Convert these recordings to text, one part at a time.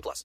plus.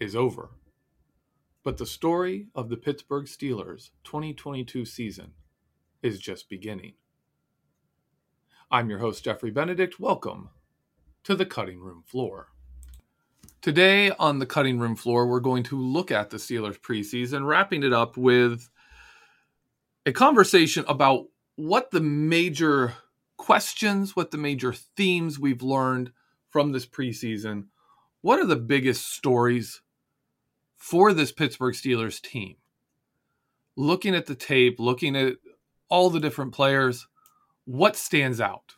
Is over, but the story of the Pittsburgh Steelers 2022 season is just beginning. I'm your host, Jeffrey Benedict. Welcome to the cutting room floor. Today on the cutting room floor, we're going to look at the Steelers preseason, wrapping it up with a conversation about what the major questions, what the major themes we've learned from this preseason. What are the biggest stories for this Pittsburgh Steelers team? Looking at the tape, looking at all the different players, what stands out?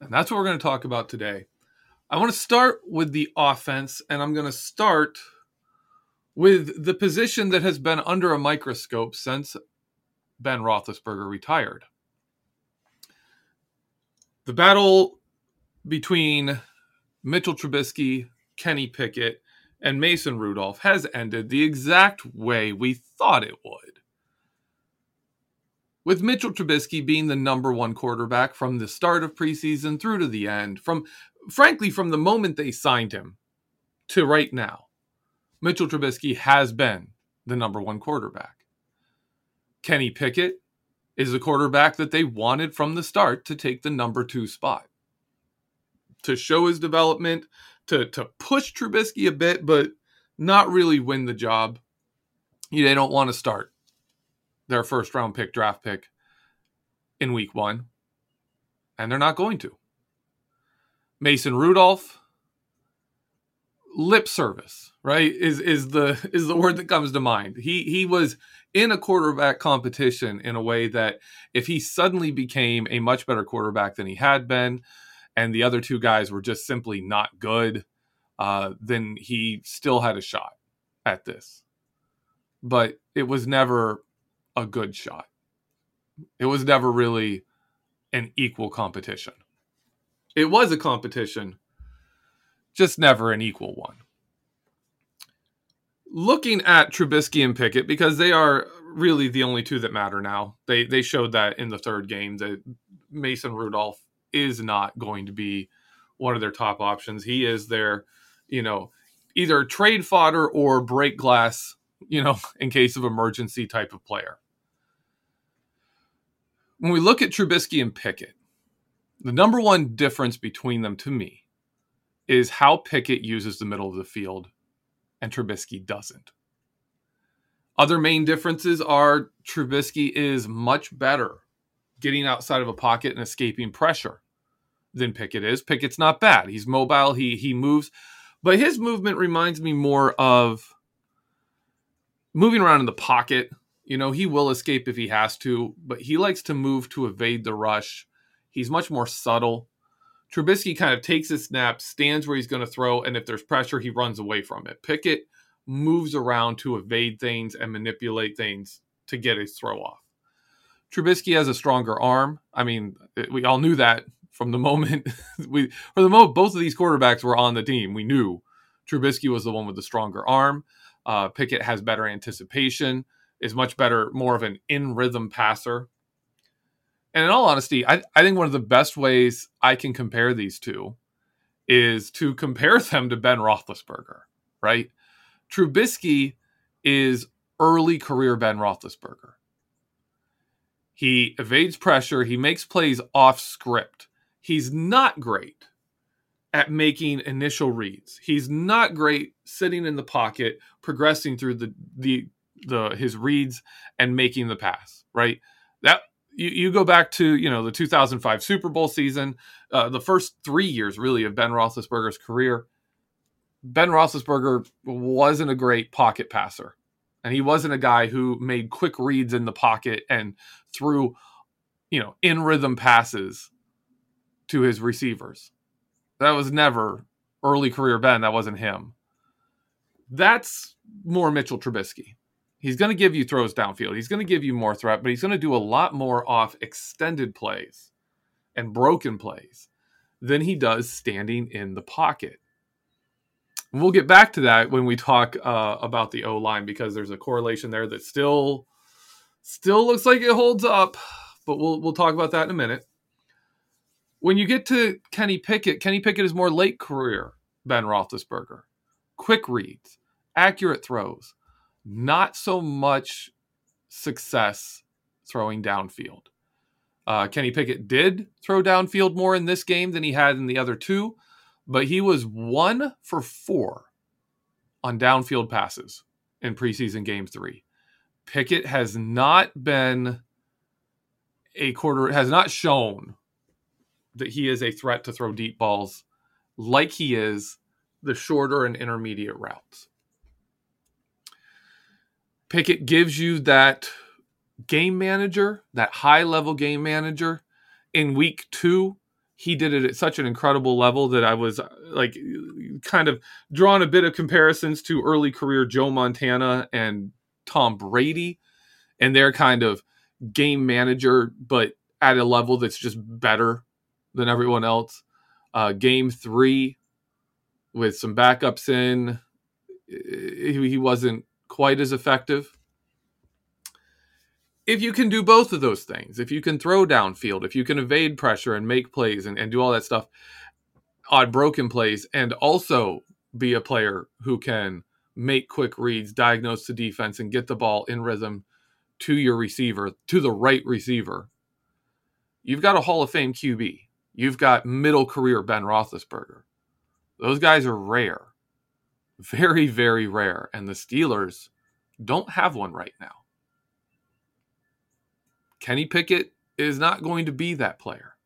And that's what we're going to talk about today. I want to start with the offense, and I'm going to start with the position that has been under a microscope since Ben Roethlisberger retired. The battle between Mitchell Trubisky, Kenny Pickett, and Mason Rudolph has ended the exact way we thought it would. With Mitchell Trubisky being the number one quarterback from the start of preseason through to the end, from frankly, from the moment they signed him to right now, Mitchell Trubisky has been the number one quarterback. Kenny Pickett is the quarterback that they wanted from the start to take the number two spot to show his development, to to push Trubisky a bit, but not really win the job. They don't want to start their first round pick, draft pick in week one, and they're not going to. Mason Rudolph, lip service, right? Is is the is the word that comes to mind. He he was in a quarterback competition in a way that if he suddenly became a much better quarterback than he had been, and the other two guys were just simply not good, uh, then he still had a shot at this. But it was never a good shot. It was never really an equal competition. It was a competition, just never an equal one. Looking at Trubisky and Pickett, because they are really the only two that matter now. They they showed that in the third game that Mason Rudolph is not going to be one of their top options. He is their, you know, either trade fodder or break glass, you know, in case of emergency type of player. When we look at Trubisky and Pickett, the number one difference between them to me is how Pickett uses the middle of the field and Trubisky doesn't. Other main differences are Trubisky is much better getting outside of a pocket and escaping pressure than Pickett is. Pickett's not bad. He's mobile, he he moves, but his movement reminds me more of moving around in the pocket. You know, he will escape if he has to, but he likes to move to evade the rush. He's much more subtle. Trubisky kind of takes his snap, stands where he's going to throw, and if there's pressure, he runs away from it. Pickett moves around to evade things and manipulate things to get his throw off. Trubisky has a stronger arm. I mean, we all knew that from the moment we for the moment both of these quarterbacks were on the team. We knew Trubisky was the one with the stronger arm. Uh, Pickett has better anticipation, is much better, more of an in rhythm passer. And in all honesty, I, I think one of the best ways I can compare these two is to compare them to Ben Roethlisberger, right? Trubisky is early career Ben Roethlisberger. He evades pressure, he makes plays off script. He's not great at making initial reads. He's not great sitting in the pocket, progressing through the the the his reads and making the pass. Right. That you, you go back to you know the 2005 Super Bowl season, uh, the first three years really of Ben Roethlisberger's career. Ben Roethlisberger wasn't a great pocket passer, and he wasn't a guy who made quick reads in the pocket and threw, you know, in rhythm passes to his receivers. That was never early career Ben. That wasn't him. That's more Mitchell Trubisky. He's going to give you throws downfield. He's going to give you more threat, but he's going to do a lot more off extended plays and broken plays than he does standing in the pocket. We'll get back to that when we talk uh, about the O line because there's a correlation there that still still looks like it holds up, but we'll we'll talk about that in a minute when you get to Kenny Pickett, Kenny Pickett is more late career Ben Roethlisberger. Quick reads, accurate throws, not so much success throwing downfield. Uh, Kenny Pickett did throw downfield more in this game than he had in the other two, but he was one for four on downfield passes in preseason game three. Pickett has not been a quarter, has not shown that he is a threat to throw deep balls like he is the shorter and intermediate routes. Pickett gives you that game manager, that high level game manager. In week two, he did it at such an incredible level that I was like kind of drawn a bit of comparisons to early career Joe Montana and Tom Brady and their kind of game manager, but at a level that's just better than everyone else. Uh, game three, with some backups in, he wasn't quite as effective. If you can do both of those things, if you can throw downfield, if you can evade pressure and make plays and, and do all that stuff on broken plays, and also be a player who can make quick reads, diagnose the defense, and get the ball in rhythm to your receiver, to the right receiver, you've got a Hall of Fame QB. You've got middle career Ben Roethlisberger. Those guys are rare, very, very rare. And the Steelers don't have one right now. Kenny Pickett is not going to be that player.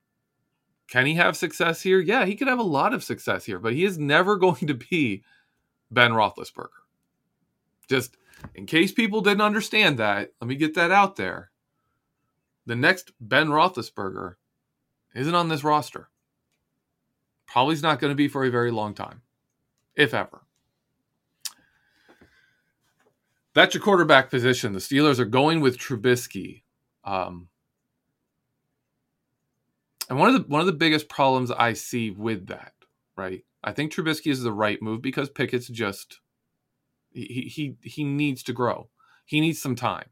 Can he have success here? Yeah, he could have a lot of success here, but he is never going to be Ben Roethlisberger. Just in case people didn't understand that, let me get that out there. The next Ben Roethlisberger isn't on this roster. Probably is not going to be for a very long time, if ever. That's your quarterback position. The Steelers are going with Trubisky. Um, and one of the one of the biggest problems I see with that, right? I think Trubisky is the right move because Pickett's just he he he needs to grow. He needs some time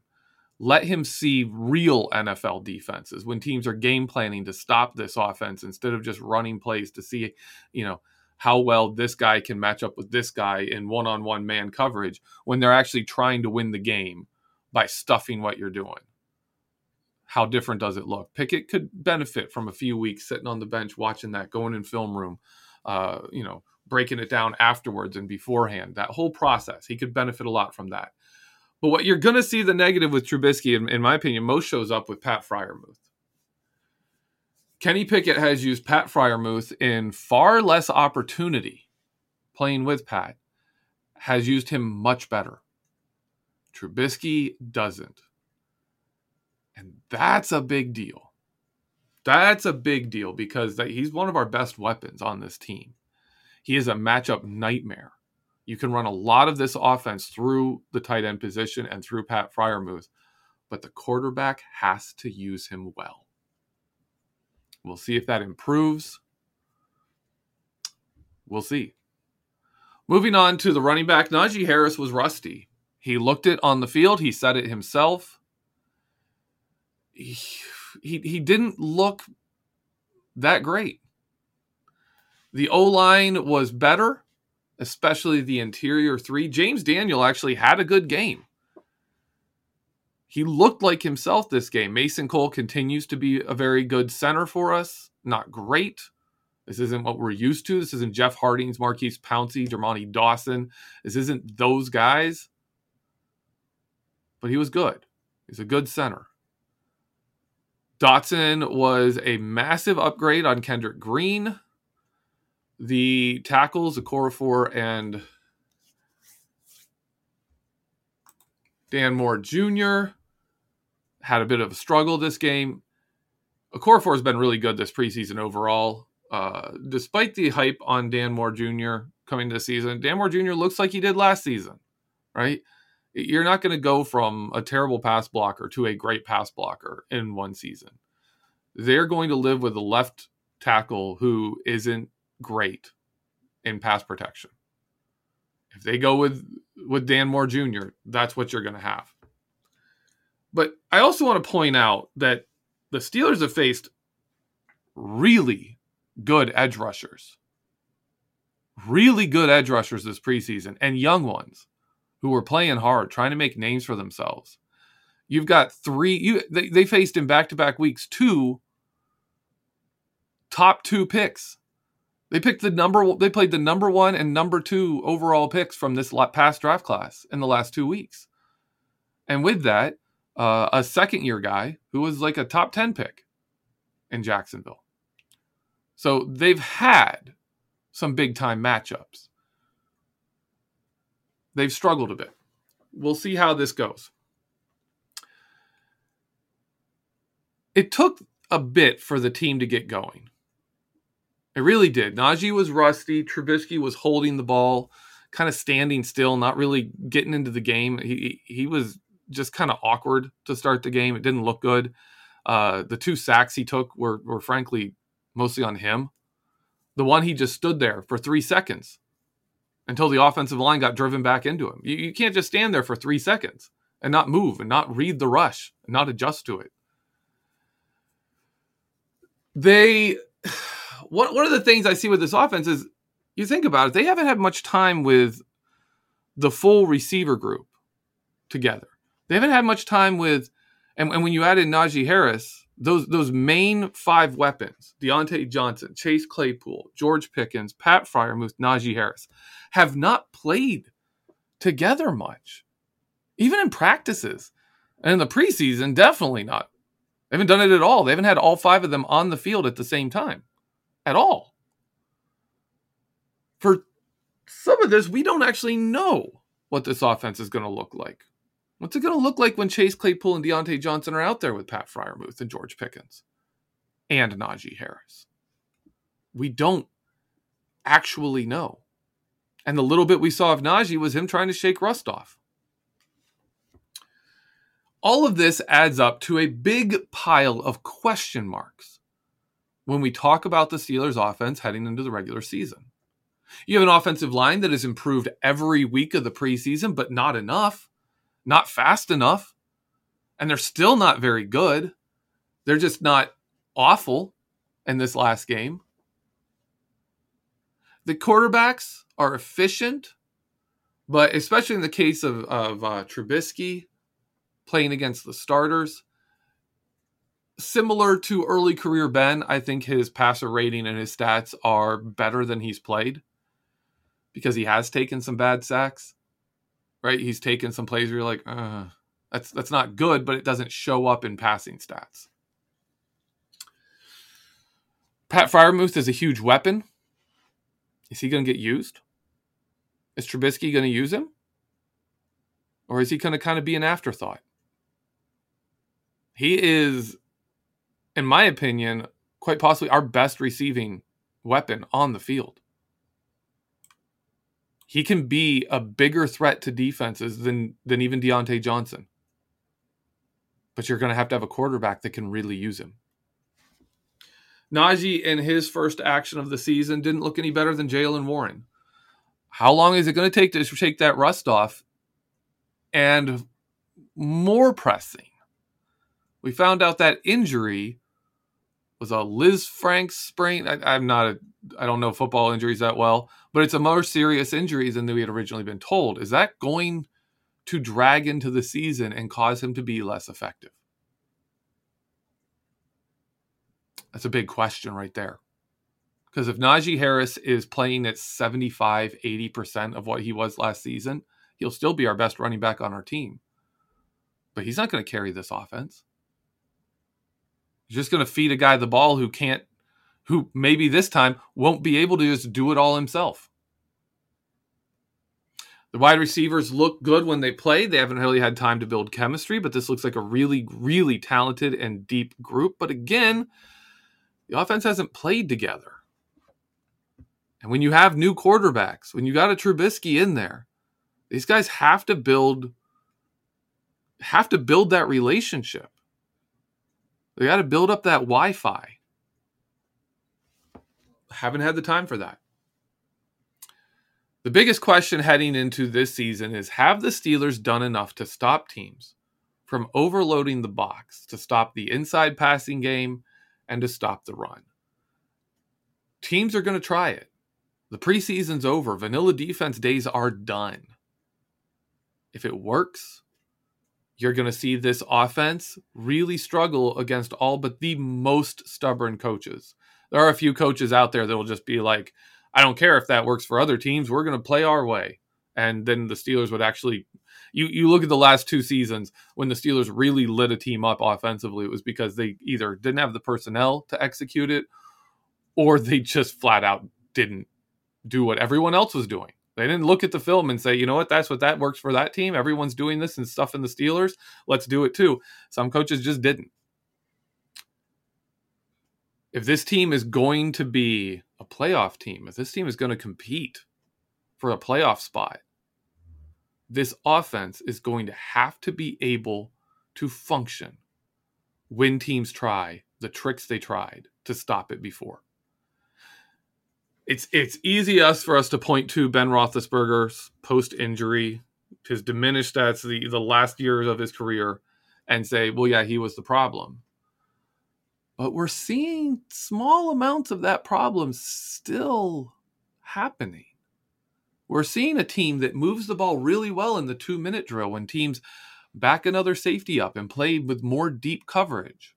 let him see real NFL defenses when teams are game planning to stop this offense instead of just running plays to see, you know, how well this guy can match up with this guy in one-on-one man coverage when they're actually trying to win the game by stuffing what you're doing. How different does it look? Pickett could benefit from a few weeks sitting on the bench watching that, going in film room, uh, you know, breaking it down afterwards and beforehand. That whole process, he could benefit a lot from that. But what you're going to see the negative with Trubisky, in, in my opinion, most shows up with Pat Freiermuth. Kenny Pickett has used Pat Freiermuth in far less opportunity playing with Pat, has used him much better. Trubisky doesn't. And that's a big deal. That's a big deal because he's one of our best weapons on this team. He is a matchup nightmare. You can run a lot of this offense through the tight end position and through Pat Freiermuth, but the quarterback has to use him well. We'll see if that improves. We'll see. Moving on to the running back, Najee Harris was rusty. He looked it on the field. He said it himself. He, he, didn't look that great. The O line was better, especially the interior three. James Daniel actually had a good game. He looked like himself this game. Mason Cole continues to be a very good center for us. Not great. This isn't what we're used to. This isn't Jeff Hartings, Maurkice Pouncey, Dermontti Dawson. This isn't those guys. But he was good. He's a good center. Dotson was a massive upgrade on Kendrick Green. The tackles, Okorafor and Dan Moore Jr. had a bit of a struggle this game. Okorafor has been really good this preseason overall. Uh, despite the hype on Dan Moore Jr. coming this season, Dan Moore Jr. looks like he did last season, right? You're not going to go from a terrible pass blocker to a great pass blocker in one season. They're going to live with a left tackle who isn't great in pass protection. If they go with with Dan Moore Jr., that's what you're going to have. But I also want to point out that the Steelers have faced really good edge rushers. Really good edge rushers this preseason and young ones who were playing hard, trying to make names for themselves. You've got three you they, they faced in back-to-back weeks two top two picks. They picked the number they played the number 1 and number 2 overall picks from this past draft class in the last 2 weeks. And with that, uh, a second year guy who was like a top 10 pick in Jacksonville. So they've had some big time matchups. They've struggled a bit. We'll see how this goes. It took a bit for the team to get going. It really did. Najee was rusty. Trubisky was holding the ball, kind of standing still, not really getting into the game. He he was just kind of awkward to start the game. It didn't look good. Uh, the two sacks he took were were frankly mostly on him. The one he just stood there for three seconds until the offensive line got driven back into him. You, you can't just stand there for three seconds and not move and not read the rush and not adjust to it. They, one, one of the things I see with this offense is you think about it, they haven't had much time with the full receiver group together. They haven't had much time with, and, and when you add in Najee Harris, those those main five weapons, Diontae Johnson, Chase Claypool, George Pickens, Pat Freiermuth, Najee Harris, have not played together much. Even in practices. And in the preseason, definitely not. They haven't done it at all. They haven't had all five of them on the field at the same time. At all. For some of this, we don't actually know what this offense is going to look like. What's it going to look like when Chase Claypool and Diontae Johnson are out there with Pat Freiermuth and George Pickens and Najee Harris? We don't actually know. And the little bit we saw of Najee was him trying to shake rust off. All of this adds up to a big pile of question marks when we talk about the Steelers' offense heading into the regular season. You have an offensive line that has improved every week of the preseason, but not enough not fast enough, and they're still not very good. They're just not awful in this last game. The quarterbacks are efficient, but especially in the case of, of uh, Trubisky playing against the starters, similar to early career Ben, I think his passer rating and his stats are better than he's played. because he has taken some bad sacks. Right? He's taken some plays where you're like, uh, that's that's not good, but it doesn't show up in passing stats. Pat Freiermuth is a huge weapon. Is he going to get used? Is Trubisky going to use him? Or is he going to kind of be an afterthought? He is, in my opinion, quite possibly our best receiving weapon on the field. He can be a bigger threat to defenses than than even Diontae Johnson. But you're going to have to have a quarterback that can really use him. Najee in his first action of the season didn't look any better than Jaylen Warren. How long is it going to take to shake that rust off? And more pressing, we found out that injury was a Lisfranc sprain. I, am not a, I don't know football injuries that well, but it's a more serious injury than we had originally been told. Is that going to drag into the season and cause him to be less effective? That's a big question right there. Because if Najee Harris is playing at 75, 80% of what he was last season, he'll still be our best running back on our team. But he's not going to carry this offense. He's just going to feed a guy the ball who can't, who maybe this time won't be able to just do it all himself. The wide receivers look good when they play. They haven't really had time to build chemistry, but this looks like a really, really talented and deep group. But again, the offense hasn't played together. And when you have new quarterbacks, when you got a Trubisky in there, these guys have to build have to build that relationship. They got to build up that Wi-Fi. Haven't had the time for that. The biggest question heading into this season is have the Steelers done enough to stop teams from overloading the box, to stop the inside passing game and to stop the run? Teams are going to try it. The preseason's over. Vanilla defense days are done. If it works, you're going to see this offense really struggle against all but the most stubborn coaches. There are a few coaches out there that will just be like, I don't care if that works for other teams. We're going to play our way. And then the Steelers would actually, you, you look at the last two seasons when the Steelers really lit a team up offensively, it was because they either didn't have the personnel to execute it or they just flat out didn't do what everyone else was doing. They didn't look at the film and say, you know what, that's what that works for that team. Everyone's doing this and stuff in the Steelers. Let's do it too. Some coaches just didn't. If this team is going to be a playoff team, if this team is going to compete for a playoff spot, this offense is going to have to be able to function when teams try the tricks they tried to stop it before it's it's easy us for us to point to Ben Roethlisberger's post injury, his diminished stats, the the last years of his career, and say, well, yeah, he was the problem. But we're seeing small amounts of that problem still happening. We're seeing a team that moves the ball really well in the two minute drill when teams back another safety up and play with more deep coverage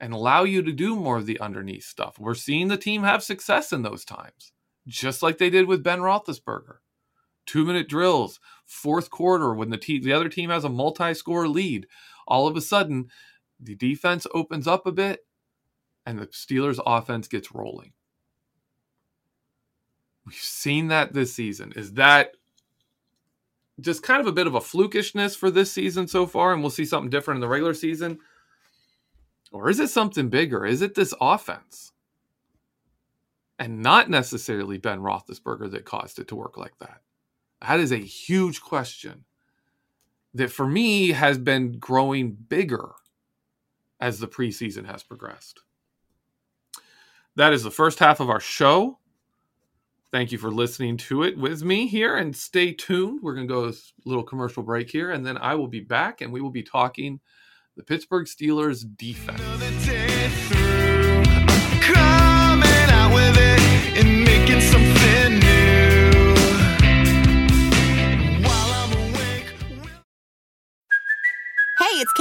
and allow you to do more of the underneath stuff. We're seeing the team have success in those times, just like they did with Ben Roethlisberger. Two minute drills, fourth quarter, when the, te- the other team has a multi score lead, all of a sudden the defense opens up a bit and the Steelers' offense gets rolling. We've seen that this season. Is that just kind of a bit of a flukishness for this season so far? And we'll see something different in the regular season or is it something bigger? Is it this offense? And not necessarily Ben Roethlisberger that caused it to work like that. That is a huge question that for me has been growing bigger as the preseason has progressed. That is the first half of our show. Thank you for listening to it with me here and stay tuned. We're going to go a little commercial break here and then I will be back and we will be talking the Pittsburgh Steelers defense. Hey, it's Kaley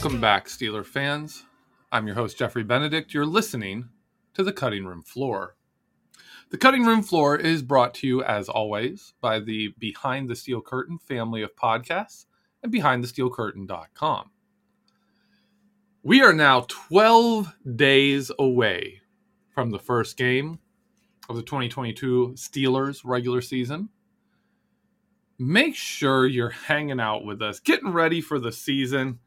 Welcome back, Steeler fans. I'm your host, Jeffrey Benedict. You're listening to the Cutting Room Floor. The Cutting Room Floor is brought to you, as always, by the Behind the Steel Curtain family of podcasts and BehindTheSteelCurtain.com. We are now 12 days away from the first game of the 2022 Steelers regular season. Make sure you're hanging out with us, getting ready for the season.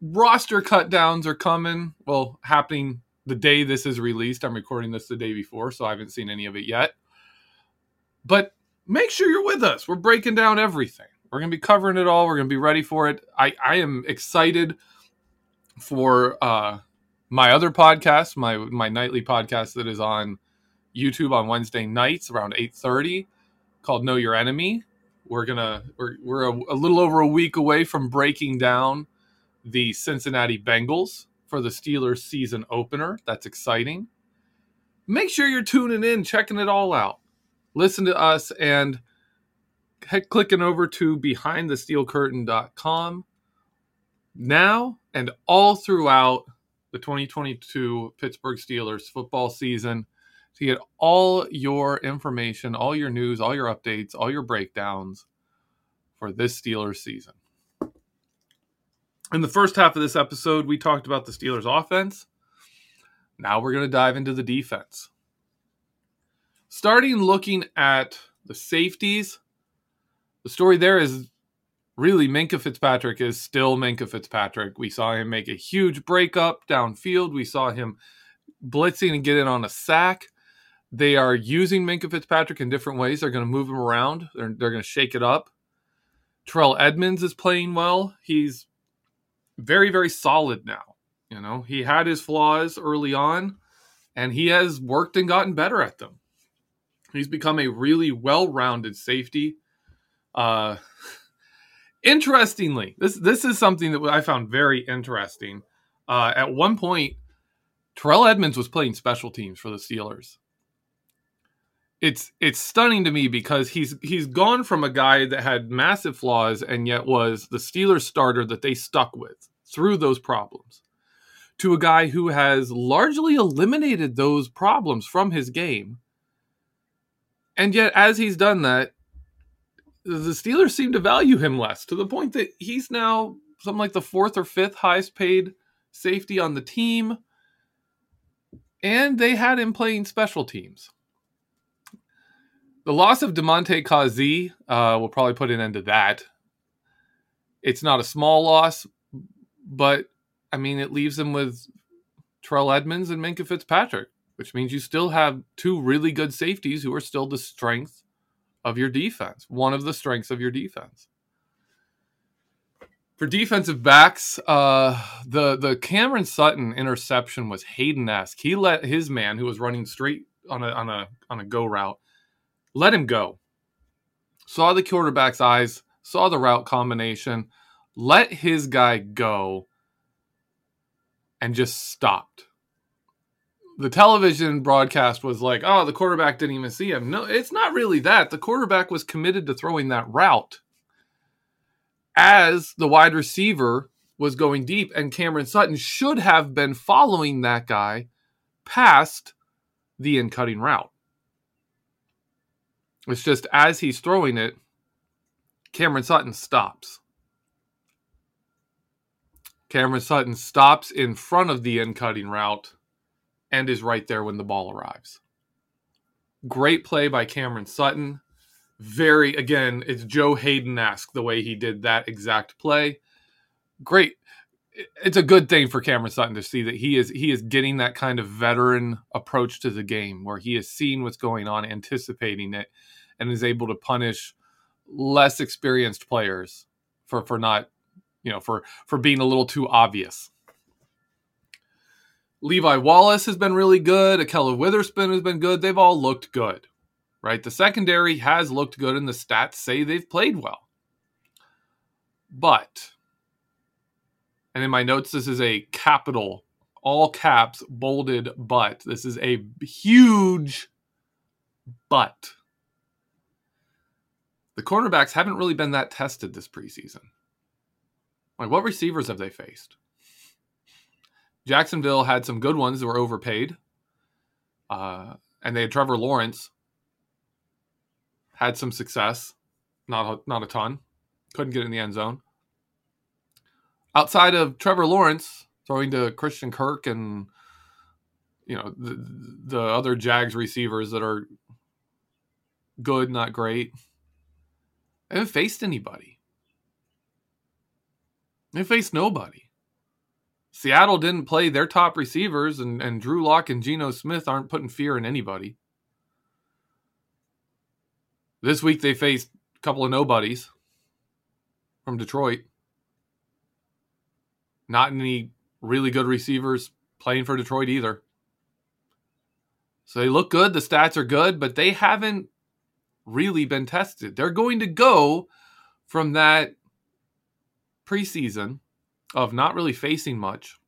Roster cut downs are coming. Well, happening the day this is released. I'm recording this the day before, so I haven't seen any of it yet. But make sure you're with us. We're breaking down everything. We're going to be covering it all. We're going to be ready for it. I, I am excited for uh, my other podcast, my my nightly podcast that is on YouTube on Wednesday nights around 8:30 called Know Your Enemy. We're gonna we're we're a, a little over a week away from breaking down the Cincinnati Bengals for the Steelers season opener. That's exciting. Make sure you're tuning in, checking it all out. Listen to us and head clicking over to behindthesteelcurtain.com now and all throughout the 2022 Pittsburgh Steelers football season to get all your information, all your news, all your updates, all your breakdowns for this Steelers season. In the first half of this episode, we talked about the Steelers offense. Now we're going to dive into the defense. Starting looking at the safeties, the story there is really Minkah Fitzpatrick is still Minkah Fitzpatrick. We saw him make a huge breakup downfield. We saw him blitzing and get in on a sack. They are using Minkah Fitzpatrick in different ways. They're going to move him around. They're, they're going to shake it up. Terrell Edmunds is playing well. He's very, very solid now. You know, he had his flaws early on, and he has worked and gotten better at them. He's become a really well-rounded safety. Uh, interestingly, this this is something that I found very interesting. Uh, at one point, Terrell Edmunds was playing special teams for the Steelers. It's it's stunning to me because he's he's gone from a guy that had massive flaws and yet was the Steelers starter that they stuck with through those problems to a guy who has largely eliminated those problems from his game. And yet as he's done that, the Steelers seem to value him less to the point that he's now something like the fourth or fifth highest paid safety on the team. And they had him playing special teams. The loss of Damontae Kazee uh, will probably put an end to that. It's not a small loss, but I mean, it leaves them with Terrell Edmunds and Minkah Fitzpatrick, which means you still have two really good safeties who are still the strength of your defense, one of the strengths of your defense. For defensive backs, uh, the the Cameron Sutton interception was Haden-esque. He let his man, who was running straight on a on a on a go route, let him go. Saw the quarterback's eyes, saw the route combination, let his guy go, and just stopped. The television broadcast was like, oh, the quarterback didn't even see him. No, it's not really that. The quarterback was committed to throwing that route as the wide receiver was going deep, and Cameron Sutton should have been following that guy past the in cutting route. It's just as he's throwing it, Cameron Sutton stops. Cameron Sutton stops in front of the end cutting route and is right there when the ball arrives. Great play by Cameron Sutton. Very, again, it's Joe Haden esque the way he did that exact play. Great. it's a good thing for Cameron Sutton to see that he is he is getting that kind of veteran approach to the game where he is seeing what's going on, anticipating it, and is able to punish less experienced players for for not you know for for being a little too obvious. Levi Wallace has been really good. Ahkello Witherspoon has been good. They've all looked good, right? The secondary has looked good, and the stats say they've played well. But, and in my notes, this is a capital, all caps, bolded but. This is a huge but. The cornerbacks haven't really been that tested this preseason. Like, what receivers have they faced? Jacksonville had some good ones that were overpaid. Uh, and they had Trevor Lawrence, had some success, not a, not a ton, couldn't get in the end zone. Outside of Trevor Lawrence throwing to Christian Kirk and you know the, the other Jags receivers that are good, not great, they haven't faced anybody. They faced nobody. Seattle didn't play their top receivers, and, and Drew Lock and Geno Smith aren't putting fear in anybody. This week they faced a couple of nobodies from Detroit. Not any really good receivers playing for Detroit either. So they look good. The stats are good, but they haven't really been tested. They're going to go from that preseason of not really facing much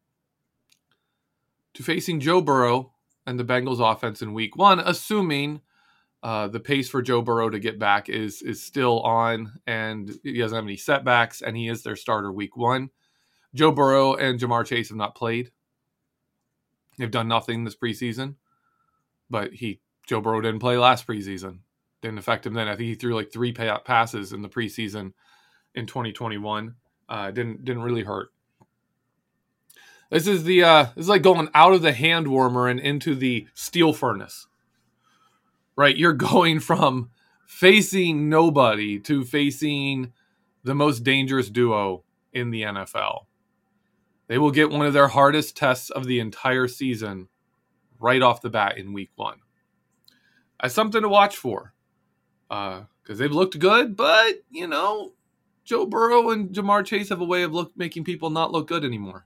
to facing Joe Burrow and the Bengals offense in week one, assuming uh, the pace for Joe Burrow to get back is is still on and he doesn't have any setbacks and he is their starter week one. Joe Burrow and Ja'Marr Chase have not played. They've done nothing this preseason, but he Joe Burrow didn't play last preseason. Didn't affect him then. I think he threw like three passes in the preseason in 2021. Uh, didn't didn't really hurt. This is the uh, this is like going out of the hand warmer and into the steel furnace. Right, you're going from facing nobody to facing the most dangerous duo in the NFL. They will get one of their hardest tests of the entire season right off the bat in week one. That's something to watch for because uh, they've looked good, but you know Joe Burrow and Ja'Marr Chase have a way of look, making people not look good anymore.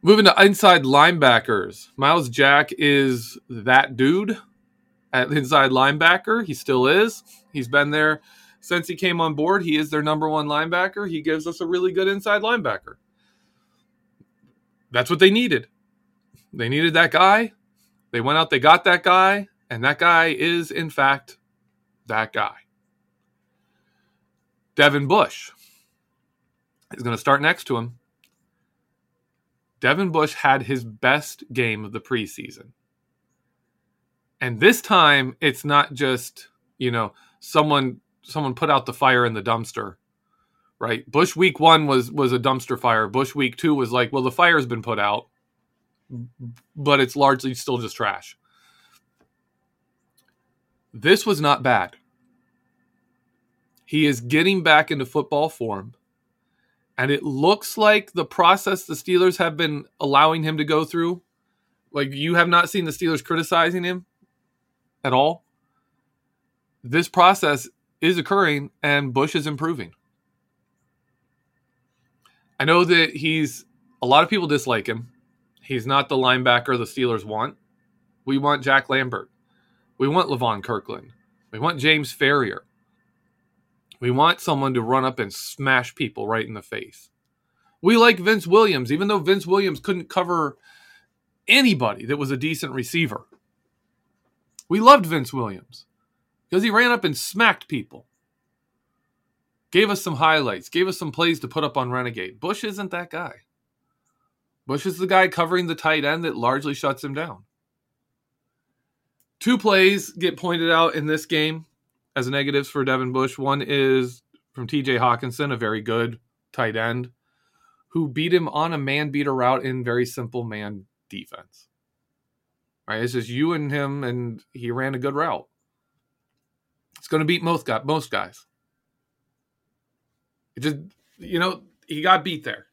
Moving to inside linebackers, Myles Jack is that dude at inside linebacker. He still is. He's been there since he came on board. He is their number one linebacker. He gives us a really good inside linebacker. That's what they needed. They needed that guy. They went out, they got that guy, and that guy is, in fact, that guy. Devin Bush is going to start next to him. Devin Bush had his best game of the preseason. And this time it's not just, you know, someone someone put out the fire in the dumpster. Right? Bush week 1 was was a dumpster fire. Bush week 2 was like, well the fire's been put out, but it's largely still just trash. This was not bad. He is getting back into football form. And it looks like the process the Steelers have been allowing him to go through, like you have not seen the Steelers criticizing him at all. This process is occurring and Bush is improving. I know that he's a lot of people dislike him. He's not the linebacker the Steelers want. We want Jack Lambert. We want Levon Kirkland. We want James Farrior. We want someone to run up and smash people right in the face. We like Vince Williams, even though Vince Williams couldn't cover anybody that was a decent receiver. We loved Vince Williams because he ran up and smacked people. Gave us some highlights, gave us some plays to put up on Renegade. Bush isn't that guy. Bush is the guy covering the tight end that largely shuts him down. Two plays get pointed out in this game as negatives for Devin Bush. One is from TJ Hockenson, a very good tight end, who beat him on a man beater route in very simple man defense. Right? It's just you and him, and he ran a good route. It's going to beat most guys. Most guys. It just you know he got beat there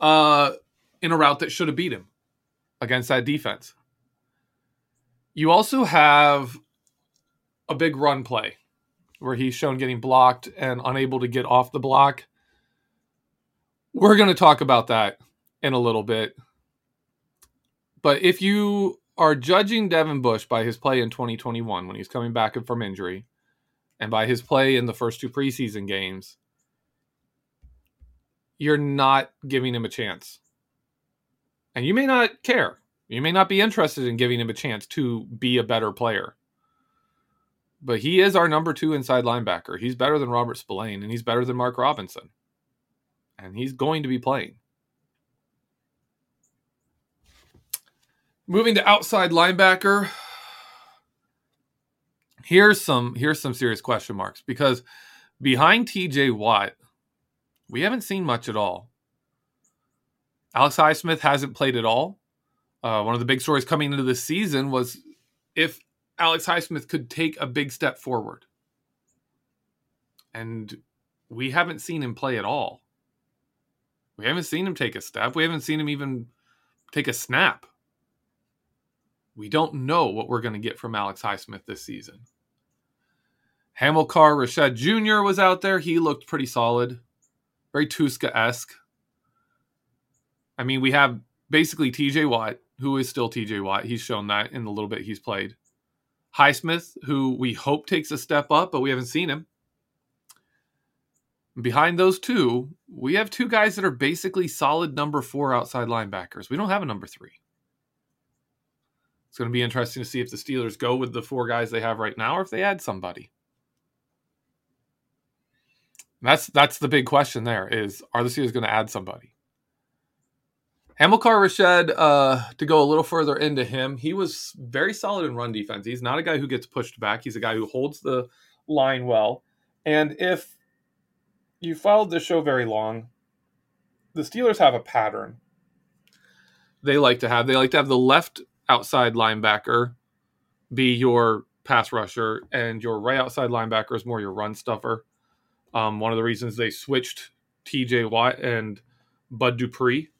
uh, in a route that should have beat him against that defense. You also have a big run play where he's shown getting blocked and unable to get off the block. We're going to talk about that in a little bit. But if you are judging Devin Bush by his play in 2021 when he's coming back from injury and by his play in the first two preseason games, you're not giving him a chance. And you may not care. You may not be interested in giving him a chance to be a better player. But he is our number two inside linebacker. He's better than Robert Spillane and he's better than Mark Robinson. And he's going to be playing. Moving to outside linebacker. Here's some here's some serious question marks because behind TJ Watt, we haven't seen much at all. Alex Highsmith hasn't played at all. Uh, one of the big stories coming into this season was if Alex Highsmith could take a big step forward. And we haven't seen him play at all. We haven't seen him take a step. We haven't seen him even take a snap. We don't know what we're going to get from Alex Highsmith this season. Hamilcar Rashed Jr. was out there. He looked pretty solid, very Tuszka esque. I mean, we have basically TJ Watt, who is still TJ Watt. He's shown that in the little bit he's played. Highsmith, who we hope takes a step up, but we haven't seen him. Behind those two, we have two guys that are basically solid number four outside linebackers. We don't have a number three. It's going to be interesting to see if the Steelers go with the four guys they have right now or if they add somebody. That's that's the big question there is are the Steelers going to add somebody? Hamilcar Rashed, uh, to go a little further into him, he was very solid in run defense. He's not a guy who gets pushed back. He's a guy who holds the line well. And if you followed this show very long, the Steelers have a pattern they like to have. They like to have the left outside linebacker be your pass rusher, and your right outside linebacker is more your run stuffer. Um, one of the reasons they switched TJ Watt and Bud Dupree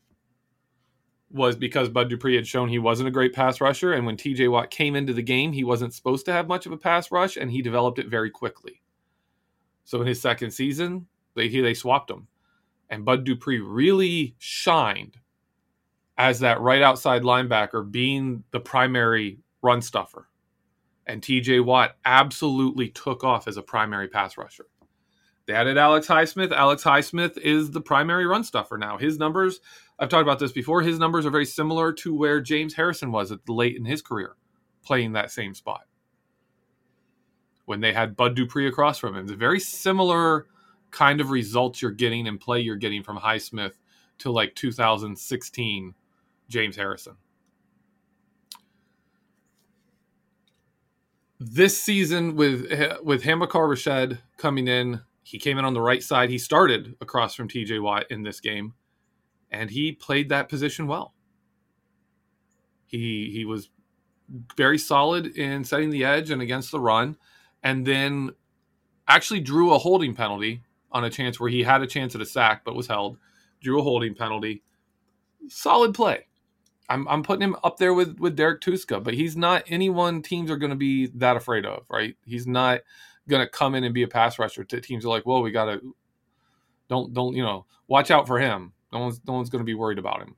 was because Bud Dupree had shown he wasn't a great pass rusher. And when TJ Watt came into the game, he wasn't supposed to have much of a pass rush, and he developed it very quickly. So in his second season, they they swapped him, and Bud Dupree really shined as that right outside linebacker, being the primary run stuffer. And TJ Watt absolutely took off as a primary pass rusher. They added Alex Highsmith. Alex Highsmith is the primary run stuffer now. His numbers, I've talked about this before, his numbers are very similar to where James Harrison was at late in his career, playing that same spot. When they had Bud Dupree across from him. It's a very similar kind of results you're getting and play you're getting from Highsmith to like 2016 James Harrison. This season with with Hamilcar Rashed coming in, he came in on the right side. He started across from TJ Watt in this game, and he played that position well. He he was very solid in setting the edge and against the run, and then actually drew a holding penalty on a chance where he had a chance at a sack but was held. Drew a holding penalty. Solid play. I'm I'm putting him up there with with Derrek Tuszka, but he's not anyone teams are going to be that afraid of, right? He's not going to come in and be a pass rusher. Teams are like, "Whoa, we got to don't don't you know watch out for him." No one's no one's going to be worried about him.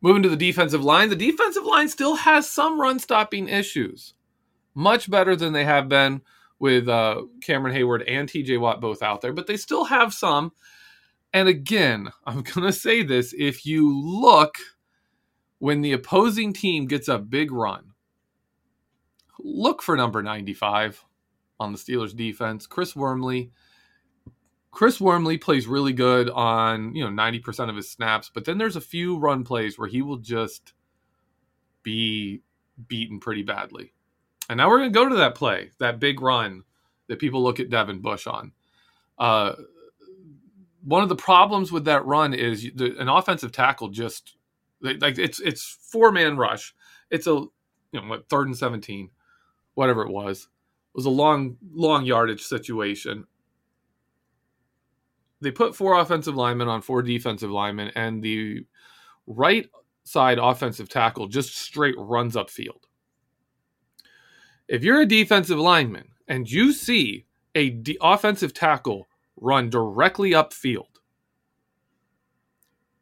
Moving to the defensive line, the defensive line still has some run stopping issues, much better than they have been with uh, Cameron Heyward and T.J. Watt both out there, but they still have some. And again, I'm going to say this if you look when the opposing team gets a big run, look for number 95 on the Steelers defense, Chris Wormley. Chris Wormley plays really good on, you know, 90% of his snaps, but then there's a few run plays where he will just be beaten pretty badly. And now we're going to go to that play, that big run that people look at Devin Bush on. Uh, one of the problems with that run is the, an offensive tackle just like it's it's four man rush. It's a you know what third and seventeen, whatever it was. It was a long long yardage situation. They put four offensive linemen on four defensive linemen, and the right side offensive tackle just straight runs upfield. If you're a defensive lineman and you see a de- offensive tackle run directly upfield,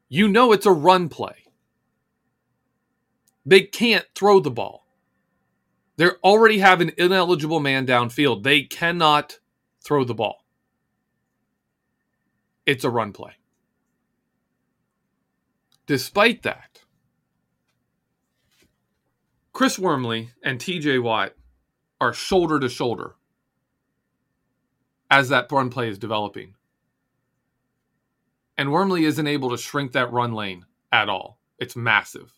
you know it's a run play. They can't throw the ball. They already have an ineligible man downfield. They cannot throw the ball. It's a run play. Despite that, Chris Wormley and TJ Watt are shoulder to shoulder as that run play is developing. And Wormley isn't able to shrink that run lane at all. It's massive.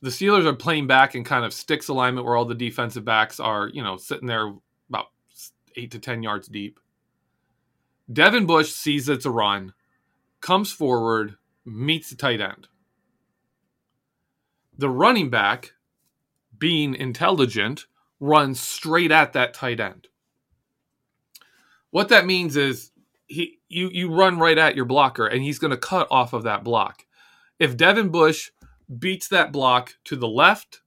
The Steelers are playing back in kind of sticks alignment where all the defensive backs are, you know, sitting there about eight to 10 yards deep. Devin Bush sees it's a run, comes forward, meets the tight end. The running back, being intelligent, runs straight at that tight end. What that means is he you you run right at your blocker and he's going to cut off of that block. If Devin Bush beats that block to the left,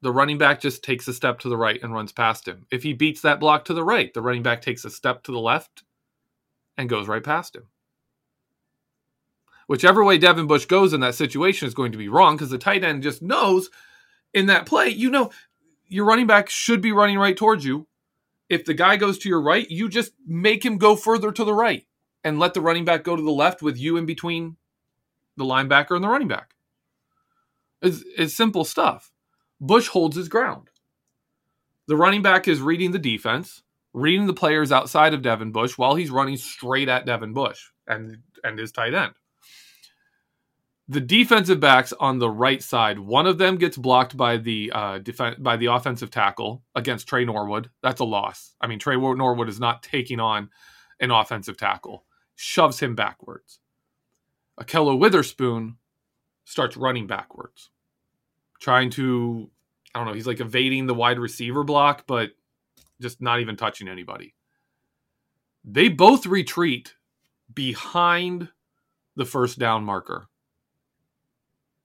the running back just takes a step to the right and runs past him. If he beats that block to the right, the running back takes a step to the left and goes right past him. Whichever way Devin Bush goes in that situation is going to be wrong because the tight end just knows in that play, you know, your running back should be running right towards you. If the guy goes to your right, you just make him go further to the right and let the running back go to the left with you in between the linebacker and the running back. It's, it's simple stuff. Bush holds his ground. The running back is reading the defense, reading the players outside of Devin Bush while he's running straight at Devin Bush and and his tight end. The defensive backs on the right side, one of them gets blocked by the uh, defen- by the offensive tackle against Tre Norwood. That's a loss. I mean, Tre Norwood is not taking on an offensive tackle. Shoves him backwards. Ahkello Witherspoon starts running backwards, trying to, I don't know, he's like evading the wide receiver block, but just not even touching anybody. They both retreat behind the first down marker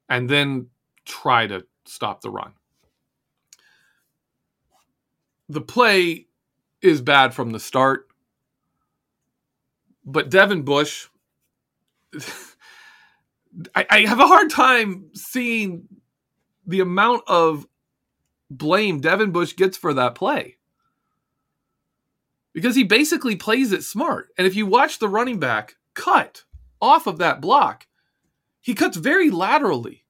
and then try to stop the run. The play is bad from the start, but Devin Bush. I, I have a hard time seeing the amount of blame Devin Bush gets for that play. Because he basically plays it smart. And if you watch the running back cut off of that block, he cuts very laterally.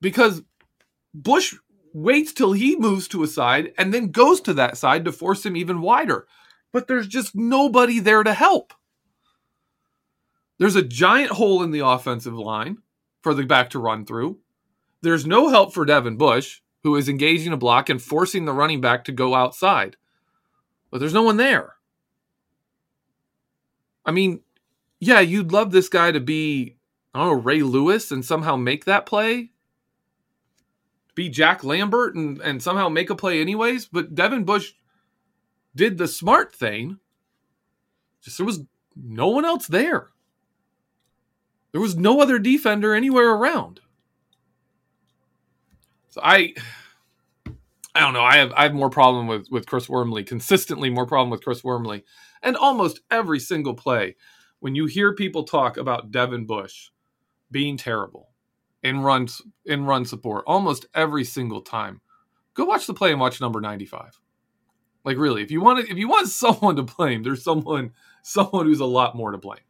Because Bush waits till he moves to a side and then goes to that side to force him even wider. But there's just nobody there to help. There's a giant hole in the offensive line for the back to run through. There's no help for Devin Bush, who is engaging a block and forcing the running back to go outside. But there's no one there. I mean, yeah, you'd love this guy to be, I don't know, Ray Lewis and somehow make that play. Be Jack Lambert and, and somehow make a play anyways. But Devin Bush did the smart thing. Just there was no one else there. There was no other defender anywhere around. So I I don't know. I have I have more problem with with Chris Wormley, consistently more problem with Chris Wormley. And almost every single play, when you hear people talk about Devin Bush being terrible in runs in run support, almost every single time, go watch the play and watch number 95. Like really, if you want to, if you want someone to blame, there's someone someone who's a lot more to blame.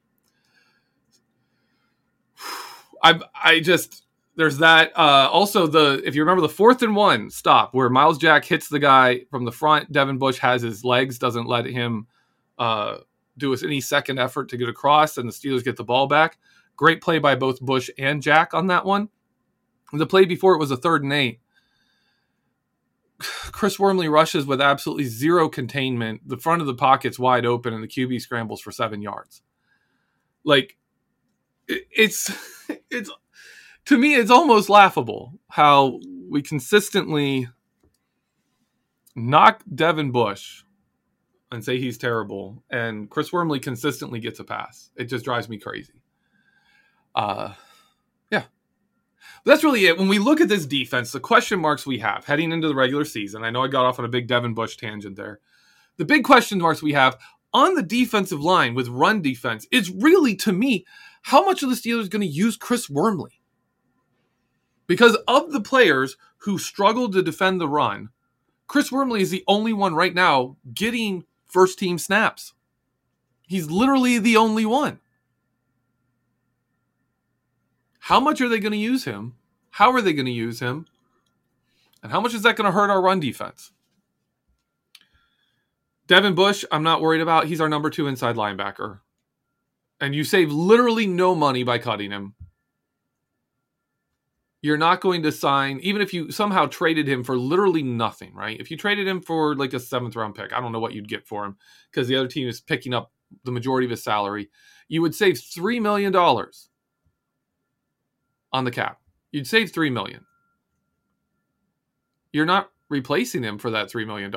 I I just there's that. Uh, also, the if you remember the fourth and one stop where Myles Jack hits the guy from the front, Devin Bush has his legs, doesn't let him uh, do any second effort to get across, and the Steelers get the ball back. Great play by both Bush and Jack on that one. The play before it was a third and eight. Chris Wormley rushes with absolutely zero containment. The front of the pocket's wide open, and the QB scrambles for seven yards. Like it's it's to me it's almost laughable how we consistently knock Devin Bush and say he's terrible, and Chris Wormley consistently gets a pass. It just drives me crazy. Uh, yeah. That's really it. When we look at this defense, the question marks we have heading into the regular season, I know I got off on a big Devin Bush tangent there. The big question marks we have on the defensive line with run defense is really, to me, how much of the Steelers going to use Chris Wormley? Because of the players who struggled to defend the run, Chris Wormley is the only one right now getting first team snaps. He's literally the only one. How much are they going to use him? How are they going to use him? And how much is that going to hurt our run defense? Devin Bush, I'm not worried about. He's our number two inside linebacker. And you save literally no money by cutting him. You're not going to sign, even if you somehow traded him for literally nothing, right? If you traded him for like a seventh round pick, I don't know what you'd get for him because the other team is picking up the majority of his salary. You would save $3 million on the cap. You'd save 3 million. You're not replacing him for that $3 million.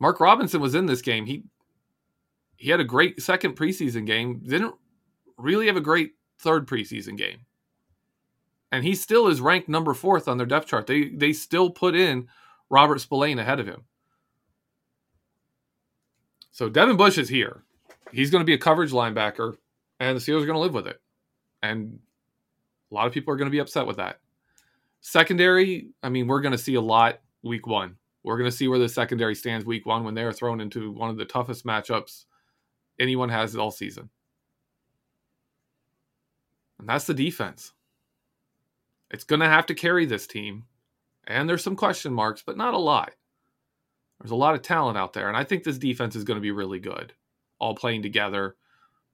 Mark Robinson was in this game. He he had a great second preseason game. Didn't really have a great third preseason game. And he still is ranked number fourth on their depth chart. They they still put in Robert Spillane ahead of him. So Devin Bush is here. He's going to be a coverage linebacker, and the Steelers are going to live with it. And a lot of people are going to be upset with that. Secondary, I mean, we're going to see a lot week one. We're going to see where the secondary stands week one when they are thrown into one of the toughest matchups anyone has all season. And that's the defense. It's going to have to carry this team. And there's some question marks, but not a lot. There's a lot of talent out there. And I think this defense is going to be really good, all playing together,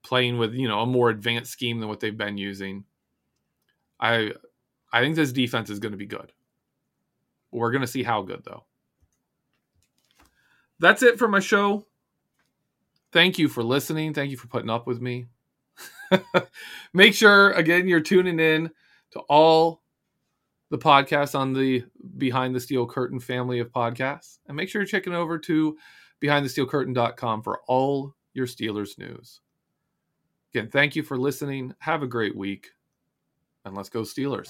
playing with, you know, a more advanced scheme than what they've been using. I I think this defense is going to be good. We're going to see how good though. That's it for my show. Thank you for listening. Thank you for putting up with me. Make sure again you're tuning in to all the podcasts on the Behind the Steel Curtain family of podcasts. And make sure you're checking over to behindthesteelcurtain.com for all your Steelers news. Again, thank you for listening. Have a great week. And let's go, Steelers.